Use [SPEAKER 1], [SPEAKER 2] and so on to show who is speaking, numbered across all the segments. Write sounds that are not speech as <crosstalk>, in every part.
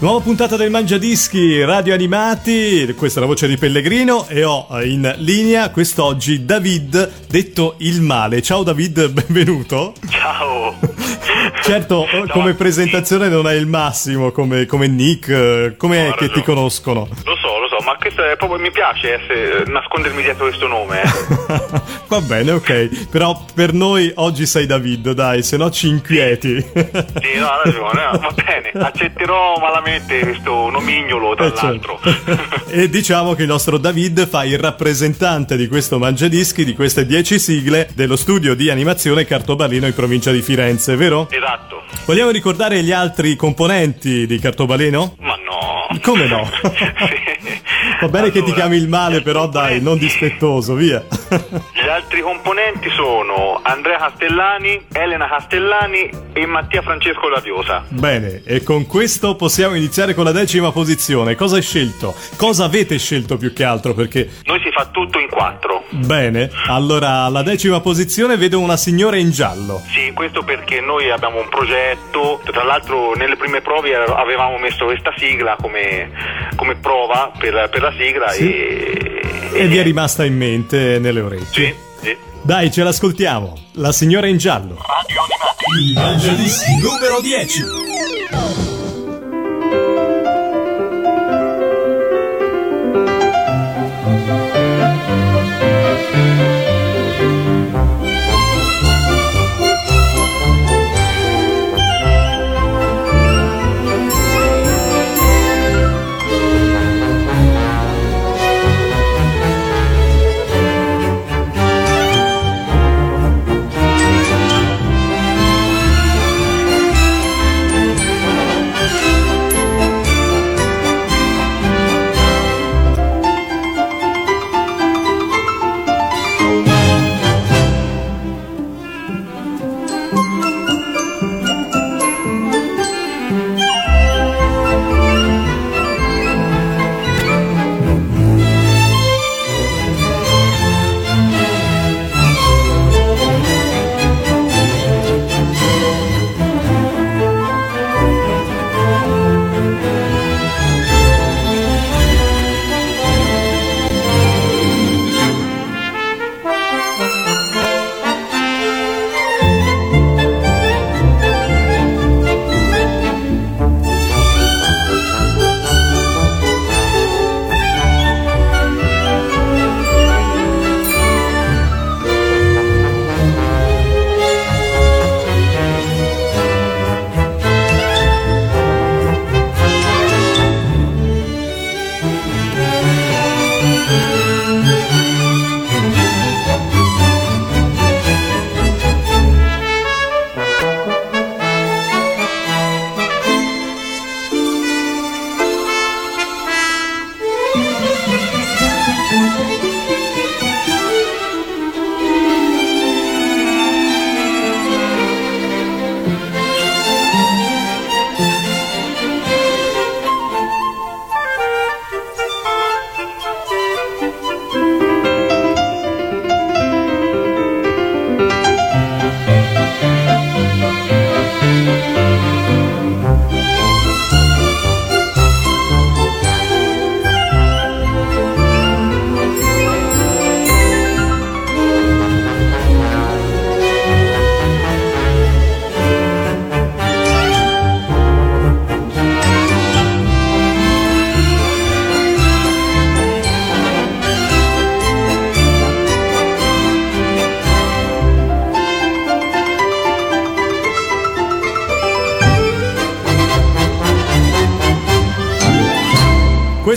[SPEAKER 1] Nuova puntata del Mangiadischi Radio Animati, questa è la voce di Pellegrino e ho in linea quest'oggi David, detto il male. Ciao David, <laughs> benvenuto.
[SPEAKER 2] Ciao. <laughs>
[SPEAKER 1] certo, no, come presentazione non è il massimo, come, come Nick, come è che ti conoscono?
[SPEAKER 2] Lo so, lo so, ma questo è proprio, mi piace essere, nascondermi dietro questo nome. Eh. <laughs>
[SPEAKER 1] Va bene, ok, però per noi oggi sei David, dai, se no ci inquieti.
[SPEAKER 2] sì, no, ha ragione, no, va bene, accetterò malamente questo nomignolo tra eh, certo. l'altro. <laughs>
[SPEAKER 1] e diciamo che il nostro David fa il rappresentante di questo mangiadischi, di queste 10 sigle dello studio di animazione Cartobalino in provincia di Firenze, vero?
[SPEAKER 2] Esatto.
[SPEAKER 1] Vogliamo ricordare gli altri componenti di Cartobaleno?
[SPEAKER 2] Ma no.
[SPEAKER 1] Come no? <laughs> sì. Va bene allora, che ti chiami il male, però dai, non dispettoso, via. <laughs>
[SPEAKER 2] Altri componenti sono Andrea Castellani, Elena Castellani e Mattia Francesco Laviosa.
[SPEAKER 1] Bene, e con questo possiamo iniziare con la decima posizione. Cosa hai scelto? Cosa avete scelto più che altro? Perché...
[SPEAKER 2] Noi si fa tutto in quattro.
[SPEAKER 1] Bene, allora alla decima posizione vedo una signora in giallo.
[SPEAKER 2] Sì, questo perché noi abbiamo un progetto, tra l'altro nelle prime prove avevamo messo questa sigla come, come prova per, per la sigla sì. e...
[SPEAKER 1] E vi è rimasta in mente nelle orecchie.
[SPEAKER 2] Sì, sì.
[SPEAKER 1] Dai, ce l'ascoltiamo. La signora in giallo.
[SPEAKER 2] Radio Animati. Il numero 10.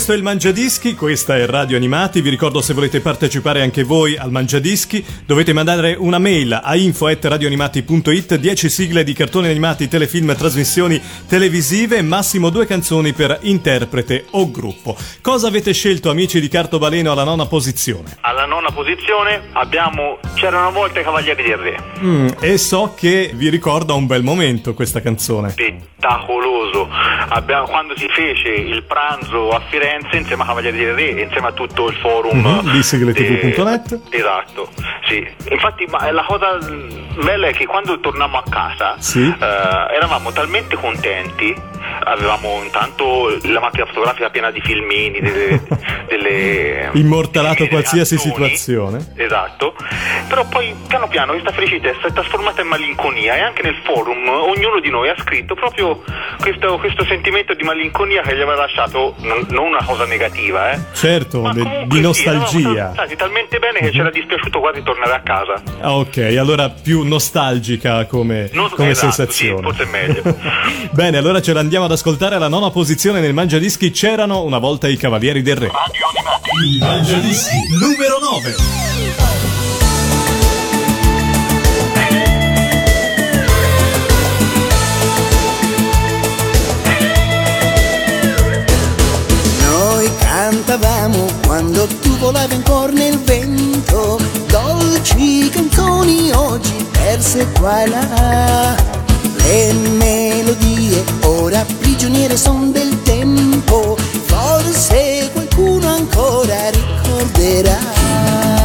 [SPEAKER 1] Questo è il Mangiadischi, questa è Radio Animati. Vi ricordo se volete partecipare anche voi al Mangiadischi, dovete mandare una mail a info@radioanimati.it, 10 sigle di cartoni animati, telefilm, trasmissioni televisive, massimo due canzoni per interprete o gruppo. Cosa avete scelto amici di Cartobaleno alla nona posizione?
[SPEAKER 2] Alla nona posizione abbiamo C'era una volta i Cavalieri del Re.
[SPEAKER 1] Mm, e so che vi ricorda un bel momento questa canzone.
[SPEAKER 2] Spettacoloso. Abbiamo, quando si fece il pranzo a Firenze insieme a Cavalieri del Re, insieme a tutto il forum
[SPEAKER 1] mm-hmm, di segretv.net.
[SPEAKER 2] Esatto, sì. Infatti ma la cosa bella è che quando tornammo a casa
[SPEAKER 1] sì.
[SPEAKER 2] eh, eravamo talmente contenti avevamo intanto la macchina fotografica piena di filmini, delle, <laughs> delle
[SPEAKER 1] immortalato delle qualsiasi azioni. situazione.
[SPEAKER 2] Esatto. Però poi piano piano questa felicità è trasformata in malinconia e anche nel forum ognuno di noi ha scritto proprio questo, questo sentimento di malinconia che gli aveva lasciato non, non una cosa negativa, eh.
[SPEAKER 1] Certo, de, di nostalgia.
[SPEAKER 2] Sì, stati talmente bene che c'era dispiaciuto quasi tornare a casa.
[SPEAKER 1] Ah, ok, allora più nostalgica come, non, come esatto, sensazione.
[SPEAKER 2] Sì, forse è meglio. <laughs>
[SPEAKER 1] bene, allora ce l'andiamo ad ascoltare alla nona posizione nel Mangiadischi c'erano una volta i Cavalieri del Re. Radio Animati. Mangiadischi numero 9.
[SPEAKER 3] Cantavamo quando tu volavi ancora nel vento, dolci canzoni oggi perse qua e là. Le melodie ora prigioniere son del tempo. Forse qualcuno ancora ricorderà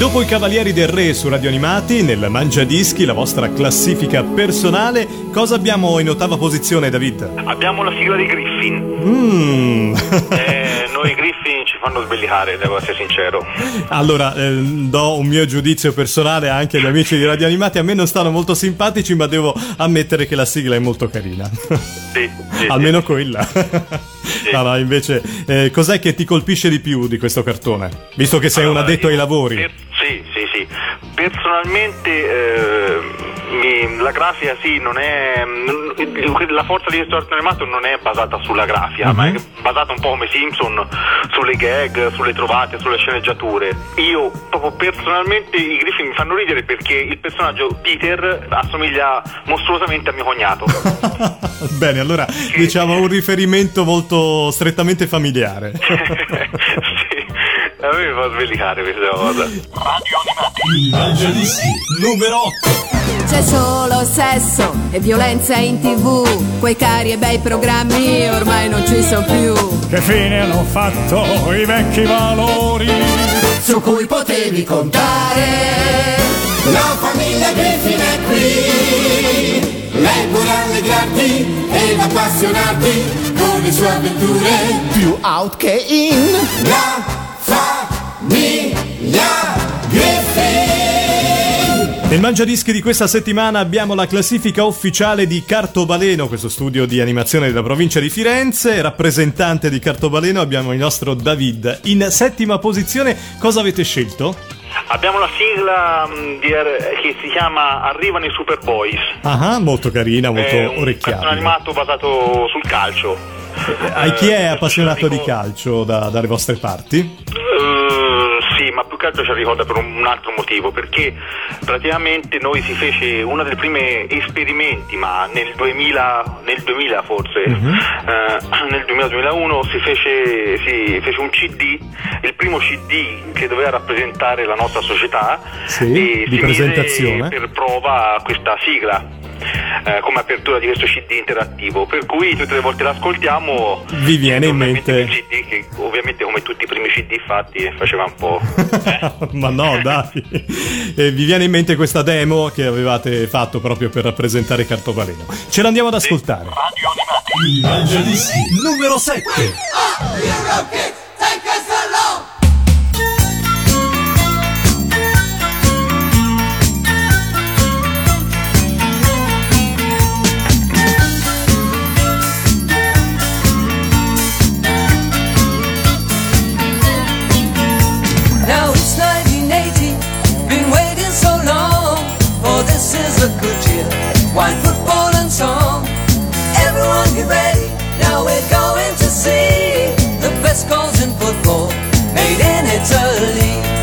[SPEAKER 1] Dopo i Cavalieri del Re su Radio Animati, nel Mangiadischi, la vostra classifica personale, cosa abbiamo in ottava posizione, David?
[SPEAKER 2] Abbiamo la sigla di Griffin.
[SPEAKER 1] Mm.
[SPEAKER 2] eh, noi Griffin ci fanno sbellicare, devo essere sincero.
[SPEAKER 1] Allora, eh, do un mio giudizio personale anche agli amici di Radio Animati. A me non stanno molto simpatici, ma devo ammettere che la sigla è molto carina.
[SPEAKER 2] Sì, sì
[SPEAKER 1] Almeno
[SPEAKER 2] sì.
[SPEAKER 1] quella. Sì. No, no, invece, eh, cos'è che ti colpisce di più di questo cartone? Visto che sei allora, un addetto ai lavori. Per,
[SPEAKER 2] sì, sì, sì. Personalmente. Eh, la grafia sì, non è. La forza di cartone animato non è basata sulla grafia, uh-huh. ma è basata un po' come Simpson sulle gag, sulle trovate, sulle sceneggiature. Io proprio personalmente i Griffin mi fanno ridere perché il personaggio Peter assomiglia mostruosamente a mio cognato. <laughs>
[SPEAKER 1] Bene, allora che... diciamo un riferimento molto strettamente familiare. <laughs>
[SPEAKER 2] A me mi fa svellicare questa cosa. Radio
[SPEAKER 1] Animati. Mangiadischi numero 8.
[SPEAKER 4] C'è solo sesso e violenza in tv. Quei cari e bei programmi ormai non ci sono più.
[SPEAKER 5] Che fine hanno fatto i vecchi valori
[SPEAKER 6] su cui potevi contare? La famiglia Griffin è qui. Lei vuole allegrarti ed appassionarti con le sue avventure più out che in. La.
[SPEAKER 1] Nel Mangiadischi di questa settimana abbiamo la classifica ufficiale di Cartobaleno, questo studio di animazione della provincia di Firenze. Rappresentante di Cartobaleno abbiamo il nostro David. In settima posizione cosa avete scelto?
[SPEAKER 2] Abbiamo la sigla mm, di, che si chiama Arrivano i Superboys.
[SPEAKER 1] Ah, molto carina, molto è un
[SPEAKER 2] animato basato sul calcio.
[SPEAKER 1] Eh, eh, chi è appassionato di calcio da, dalle vostre parti?
[SPEAKER 2] Ma più che altro ci ricorda per un altro motivo, perché praticamente noi si fece uno dei primi esperimenti, ma nel 2000, nel 2000 forse, uh-huh. eh, nel 2000-2001 si fece, si fece, un CD, il primo CD che doveva rappresentare la nostra società
[SPEAKER 1] sì,
[SPEAKER 2] e
[SPEAKER 1] di
[SPEAKER 2] si
[SPEAKER 1] presentazione.
[SPEAKER 2] per prova questa sigla eh, come apertura di questo CD interattivo, per cui tutte le volte l'ascoltiamo
[SPEAKER 1] vi viene in mente
[SPEAKER 2] CD che ovviamente come tutti i primi CD fatti faceva un po'...
[SPEAKER 1] Eh. <laughs> Ma no dai, eh, vi viene in mente questa demo che avevate fatto proprio per rappresentare Cartobaleno. Ce l'andiamo ad ascoltare. Radio Animati. numero 7.
[SPEAKER 7] ready. Now we're going to see the best goals
[SPEAKER 1] in football made in Italy.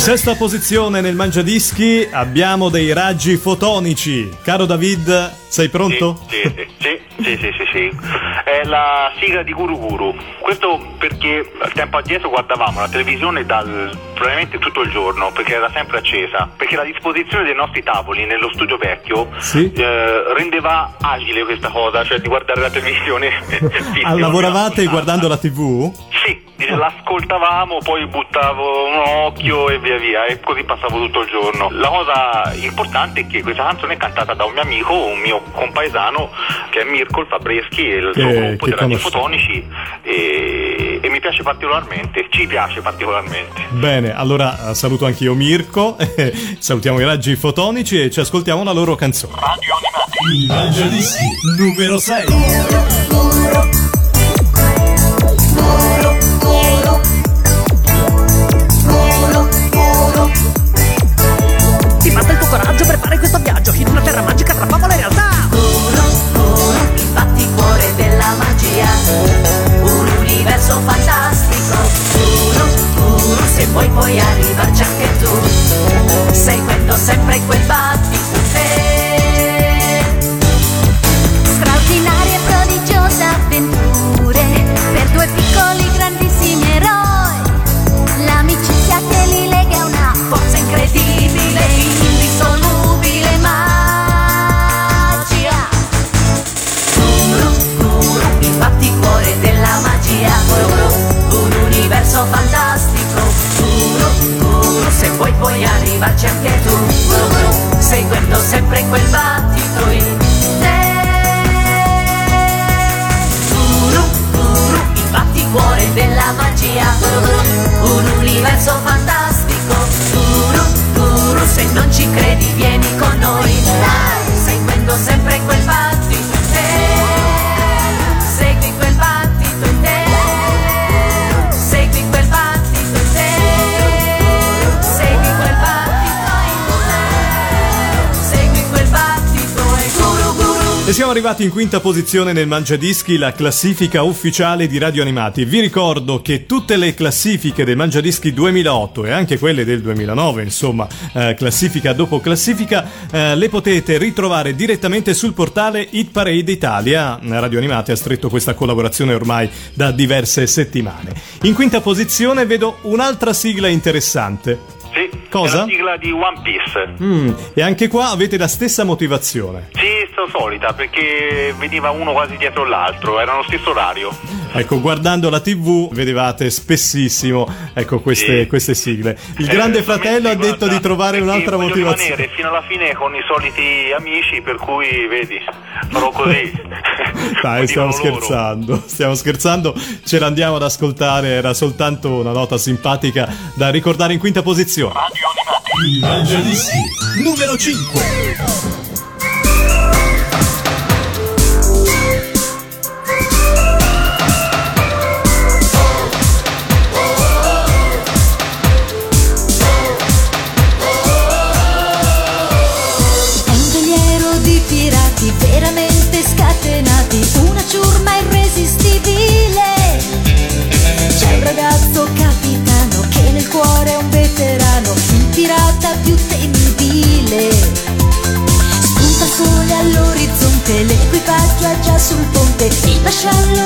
[SPEAKER 1] Sesta posizione nel Mangiadischi abbiamo dei raggi fotonici. Caro David, sei pronto?
[SPEAKER 2] Sì, sì, sì, sì, sì, sì, sì. È la sigla di Guru Guru. Questo perché tempo addietro guardavamo la televisione dal probabilmente tutto il giorno, perché era sempre accesa. Perché la disposizione dei nostri tavoli nello studio vecchio
[SPEAKER 1] Sì.
[SPEAKER 2] eh, rendeva agile questa cosa, cioè di guardare la televisione. <laughs>
[SPEAKER 1] Lavoravate guardando la TV?
[SPEAKER 2] Sì, l'ascoltavamo, poi buttavo un occhio e via via, e così passavo tutto il giorno. La cosa importante è che questa canzone è cantata da un mio amico, un mio compaesano, che è Mirko il Fabreschi, e il suo
[SPEAKER 1] Eh,
[SPEAKER 2] gruppo
[SPEAKER 1] che
[SPEAKER 2] di raggi
[SPEAKER 1] conosco.
[SPEAKER 2] fotonici, e, e mi piace particolarmente, ci piace particolarmente.
[SPEAKER 1] Bene, allora eh, saluto anch'io Mirko, <laughs> salutiamo i raggi fotonici e ci ascoltiamo la loro canzone. Il Mangiadischi numero 6.
[SPEAKER 8] Ti basta il tuo coraggio per fare questo viaggio in una terra magica
[SPEAKER 7] vuoi puoi arrivarci anche tu, seguendo sempre quel battito. Arrivarci anche tu. Seguendo sempre quel battito in te. Guru, guru, il batticuore della magia. Un universo fantastico. Guru, guru, se non ci credi vieni con noi. E
[SPEAKER 1] siamo arrivati in quinta posizione nel Mangiadischi, la classifica ufficiale di Radio Animati. Vi ricordo che tutte le classifiche del Mangiadischi 2008 e anche quelle del 2009, insomma, eh, classifica dopo classifica, eh, le potete ritrovare direttamente sul portale Hit Parade Italia. Radio Animati ha stretto questa collaborazione ormai da diverse settimane. In quinta posizione vedo un'altra sigla interessante. Cosa?
[SPEAKER 2] la sigla di One Piece.
[SPEAKER 1] Mm, e anche qua avete la stessa motivazione.
[SPEAKER 2] Sì, sto solita, perché veniva uno quasi dietro l'altro, era lo stesso orario.
[SPEAKER 1] Ecco, guardando la TV vedevate spessissimo ecco, queste,
[SPEAKER 2] Sì.
[SPEAKER 1] queste sigle. Il
[SPEAKER 2] Eh,
[SPEAKER 1] grande fratello ha detto
[SPEAKER 2] guarda,
[SPEAKER 1] di trovare
[SPEAKER 2] perché
[SPEAKER 1] un'altra motivazione.
[SPEAKER 2] rimanere fino alla fine con i soliti amici, per cui vedi, farò così. <laughs>
[SPEAKER 1] Dai, stiamo
[SPEAKER 2] dicono loro.
[SPEAKER 1] scherzando, stiamo scherzando, ce l'andiamo ad ascoltare, era soltanto una nota simpatica da ricordare in quinta posizione. Il Mangiadischi numero 5.
[SPEAKER 3] Il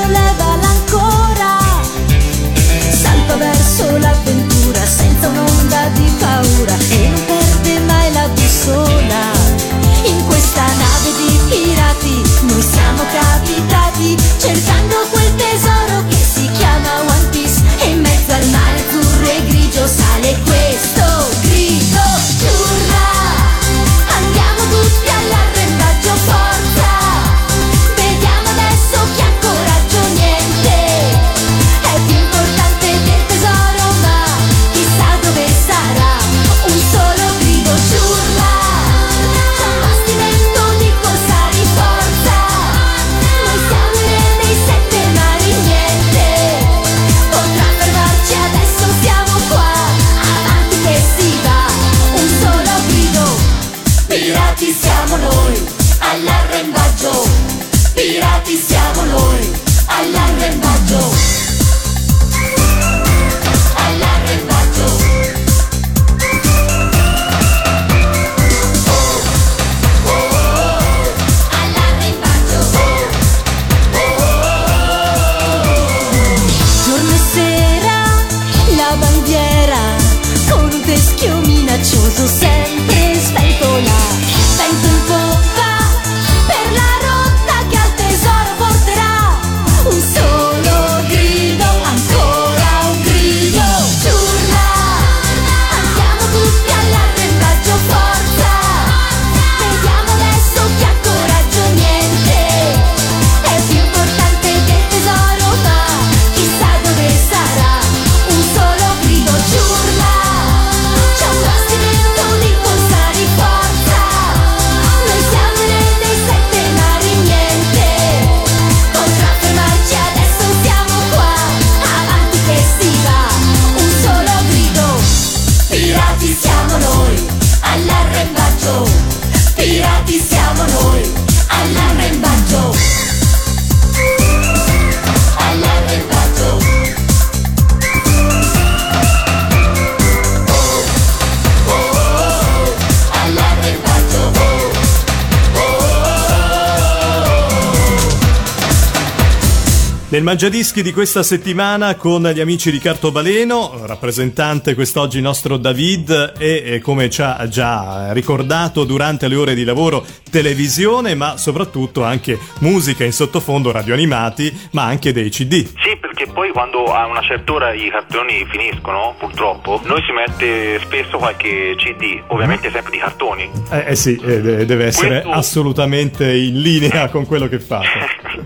[SPEAKER 1] Nel Mangiadischi di questa settimana con gli amici di Cartobaleno, rappresentante quest'oggi nostro David e, come ci ha già ricordato durante le ore di lavoro televisione, ma soprattutto anche musica in sottofondo, radioanimati, ma anche dei CD.
[SPEAKER 2] Sì, perché poi quando a una certa ora i cartoni finiscono, purtroppo, noi si mette spesso qualche CD, ovviamente sempre di cartoni.
[SPEAKER 1] Eh, eh sì, eh, de- deve essere
[SPEAKER 2] Questo-
[SPEAKER 1] assolutamente in linea con quello che fate.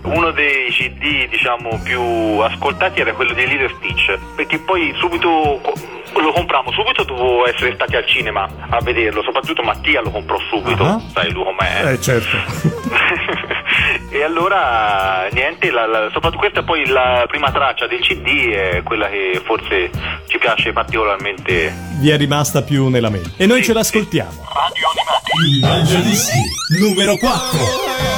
[SPEAKER 1] <laughs>
[SPEAKER 2] Uno dei CD diciamo più ascoltati era quello di Little Stitch perché poi subito lo comprammo subito dopo essere stati al cinema a vederlo soprattutto Mattia lo comprò subito
[SPEAKER 1] Ah.
[SPEAKER 2] sai lui com'è
[SPEAKER 1] Eh certo. <laughs>
[SPEAKER 2] e allora niente la- la- soprattutto questa è poi la prima traccia del CD è quella che forse ci piace particolarmente
[SPEAKER 1] Vi è rimasta più nella mente. E noi ce l'ascoltiamo. Il Mangiadischi numero 4.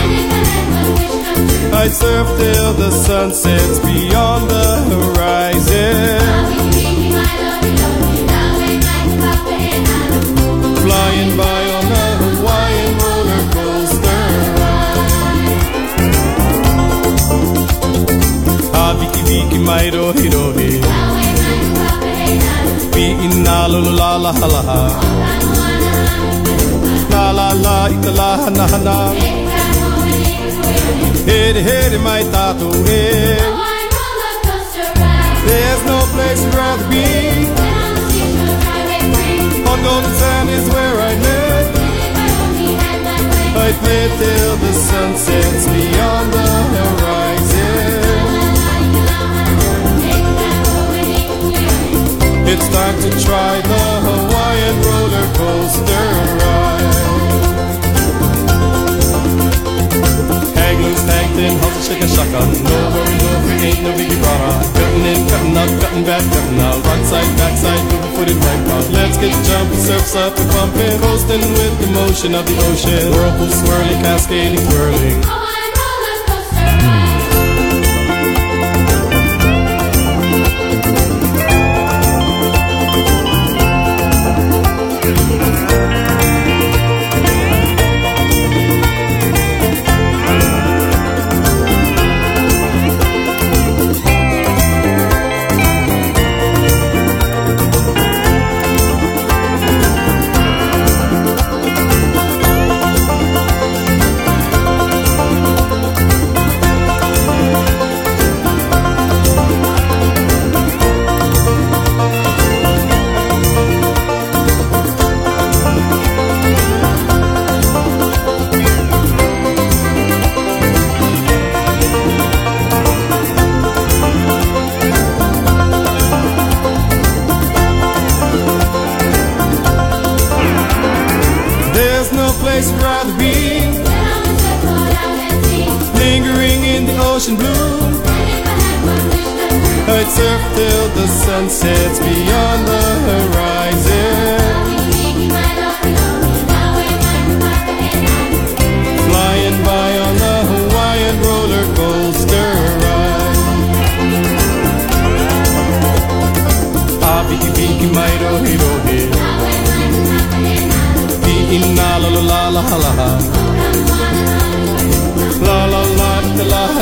[SPEAKER 9] I'd surf till the sun sets beyond the horizon. Flying by on a Hawaiian roller coaster ride. Ah, Viki Mairo Hirohi. Beating la la la la la la la. La la la ita la na na. Hit hit my tattoo head. There's no place I'd rather be. On golden sand is where I live. I play till the sun sets beyond the horizon. It's time to try the Hawaiian roller coaster ride. Loose, hang thin, hustle, shake a shotgun. No worry, no fear, ain't no biggie brother. Cutting in, cutting out, cutting back, cutting out. Right side, back side, moving footed right out. Let's get jumping, surfs up and pumping. Coasting with the motion of the ocean. Whirlpool swirling, cascading, whirling.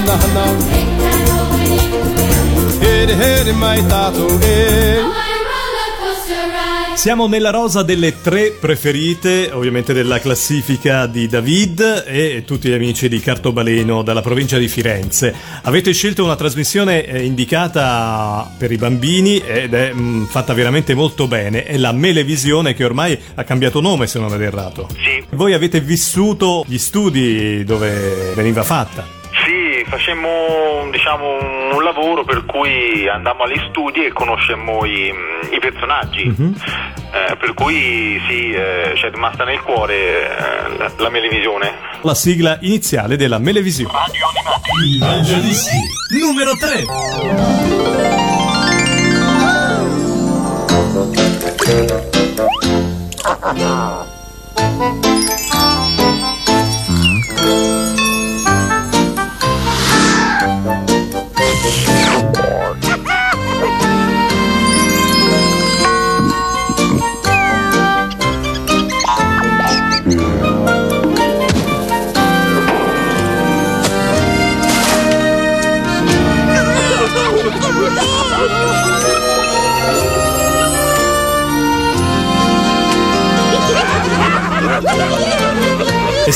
[SPEAKER 9] La la. Hit hit mai tato.
[SPEAKER 1] Siamo nella rosa delle tre preferite, ovviamente della classifica di David e tutti gli amici di Cartobaleno dalla provincia di Firenze. Avete scelto una trasmissione eh, indicata per i bambini ed è mh, fatta veramente molto bene. È la Melevisione che ormai ha cambiato nome, se non vado errato.
[SPEAKER 2] sì
[SPEAKER 1] Voi avete vissuto gli studi dove veniva fatta.
[SPEAKER 2] Sì, facemmo diciamo, un lavoro per cui andammo agli studi e conoscemmo i, i personaggi.
[SPEAKER 1] Mhm.
[SPEAKER 2] Eh, per cui sì, eh, c'è rimasta nel cuore eh, la, la televisione.
[SPEAKER 1] La sigla iniziale della Melevisione.
[SPEAKER 3] Il Mangiadischi numero 3.
[SPEAKER 1] E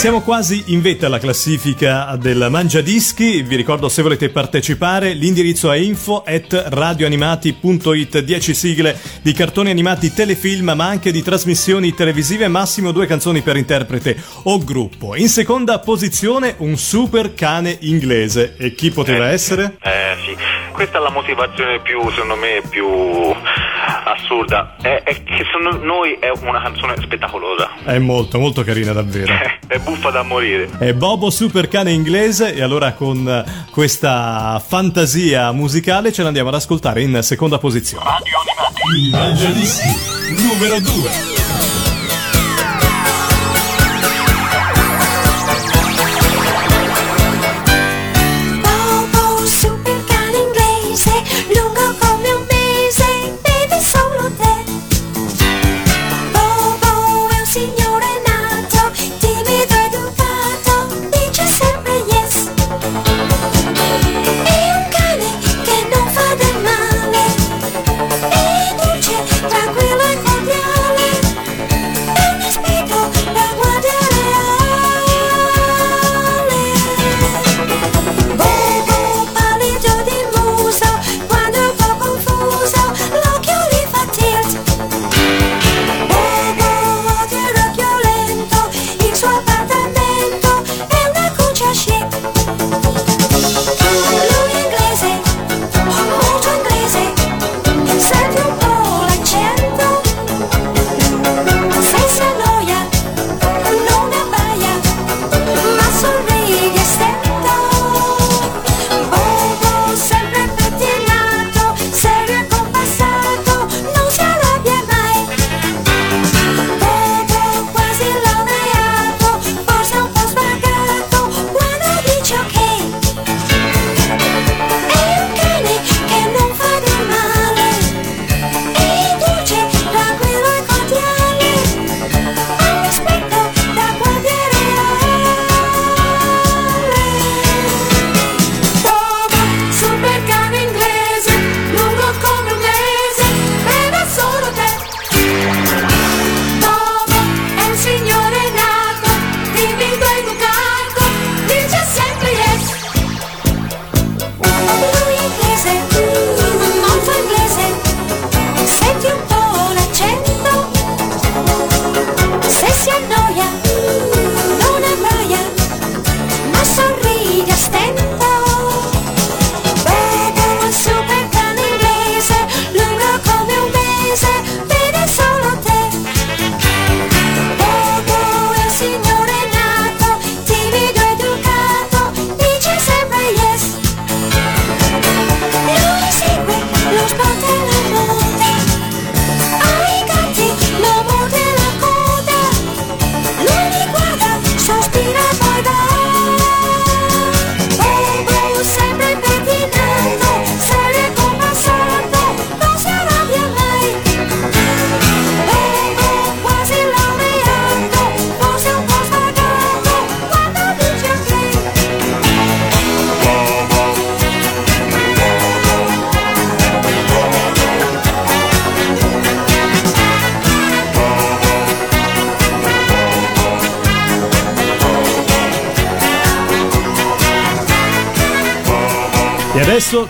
[SPEAKER 1] siamo quasi in vetta alla classifica del Mangiadischi. Vi ricordo se volete partecipare, l'indirizzo è info at radioanimati.it 10 sigle di cartoni animati telefilm, ma anche di trasmissioni televisive, massimo due canzoni per interprete o gruppo. In seconda posizione un super cane inglese. E chi poteva essere?
[SPEAKER 2] Eh sì, questa è la motivazione più, secondo me, più assurda. È, è che secondo noi è una canzone spettacolosa.
[SPEAKER 1] È molto, molto carina davvero. <laughs>
[SPEAKER 2] è buffa da morire.
[SPEAKER 1] È Bobo super cane inglese e allora con questa fantasia musicale ce l'andiamo ad ascoltare in seconda posizione.
[SPEAKER 3] Il Mangiadischi numero 2.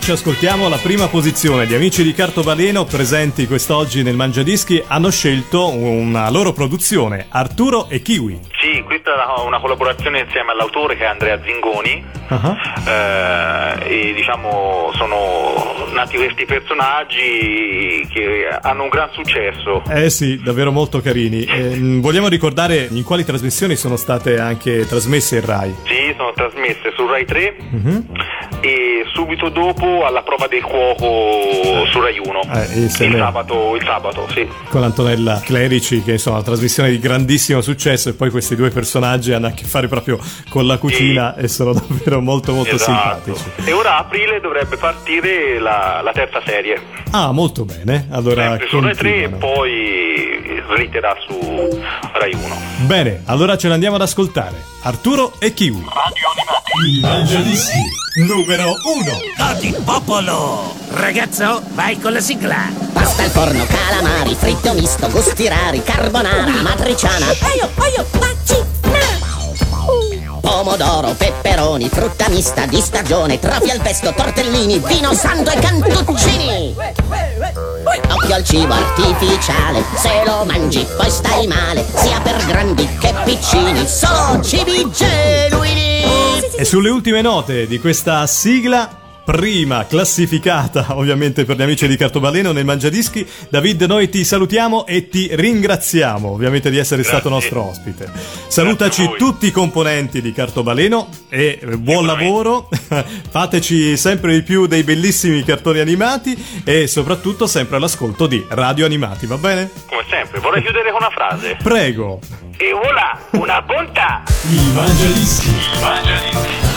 [SPEAKER 1] Ci ascoltiamo la prima posizione. Gli amici di Cartobaleno presenti quest'oggi nel Mangiadischi hanno scelto una loro produzione, Arturo e Kiwi.
[SPEAKER 2] Sì, questa è una collaborazione insieme all'autore che è Andrea Zingoni. Uh-huh. Eh, e diciamo sono nati questi personaggi che hanno un gran successo.
[SPEAKER 1] Eh sì, davvero molto carini. Eh, vogliamo ricordare in quali trasmissioni sono state anche trasmesse in Rai?
[SPEAKER 2] Sì, sono trasmesse su Rai 3 uh-huh. E subito dopo alla prova del cuoco su Rai 1. Eh, il, sabato, il sabato, sì.
[SPEAKER 1] Con Antonella Clerici, che insomma una trasmissione di grandissimo successo e poi questi due personaggi hanno a che fare proprio con la cucina sì. e sono davvero molto molto
[SPEAKER 2] esatto.
[SPEAKER 1] simpatici.
[SPEAKER 2] E ora a aprile dovrebbe partire la, la terza serie.
[SPEAKER 1] Ah, molto bene. Allora,
[SPEAKER 2] Sempre su Rai 3 e poi slitterà su Rai 1.
[SPEAKER 1] Bene, allora ce l'andiamo ad ascoltare. Arturo e Kiwi.
[SPEAKER 10] Radio Animati. I Mangiadischi. Numero 1.
[SPEAKER 11] Dati popolo. Ragazzo, vai con la sigla.
[SPEAKER 12] Pasta al forno, calamari, fritto misto, gusti rari, carbonara, matriciana.
[SPEAKER 13] Aio, aio, maci,
[SPEAKER 12] Pomodoro, peperoni, frutta mista di stagione, trafi al pesto, tortellini, vino santo e cantuccini. Occhio al cibo artificiale, se lo mangi poi stai male, sia per grandi che piccini, solo cibi genuini.
[SPEAKER 1] E sulle ultime note di questa sigla prima classificata <laughs> ovviamente per gli amici di Cartobaleno nel Mangiadischi. David, noi ti salutiamo e ti ringraziamo ovviamente di essere Grazie. stato nostro ospite. Salutaci tutti i componenti di Cartobaleno e buon lavoro. <laughs> Fateci sempre di più dei bellissimi cartoni animati e soprattutto sempre all'ascolto di Radio Animati, va bene?
[SPEAKER 2] Come sempre, vorrei chiudere con una frase.
[SPEAKER 1] Prego.
[SPEAKER 2] E voilà, una bontà!
[SPEAKER 10] Il Mangiadischi. Il Mangiadischi.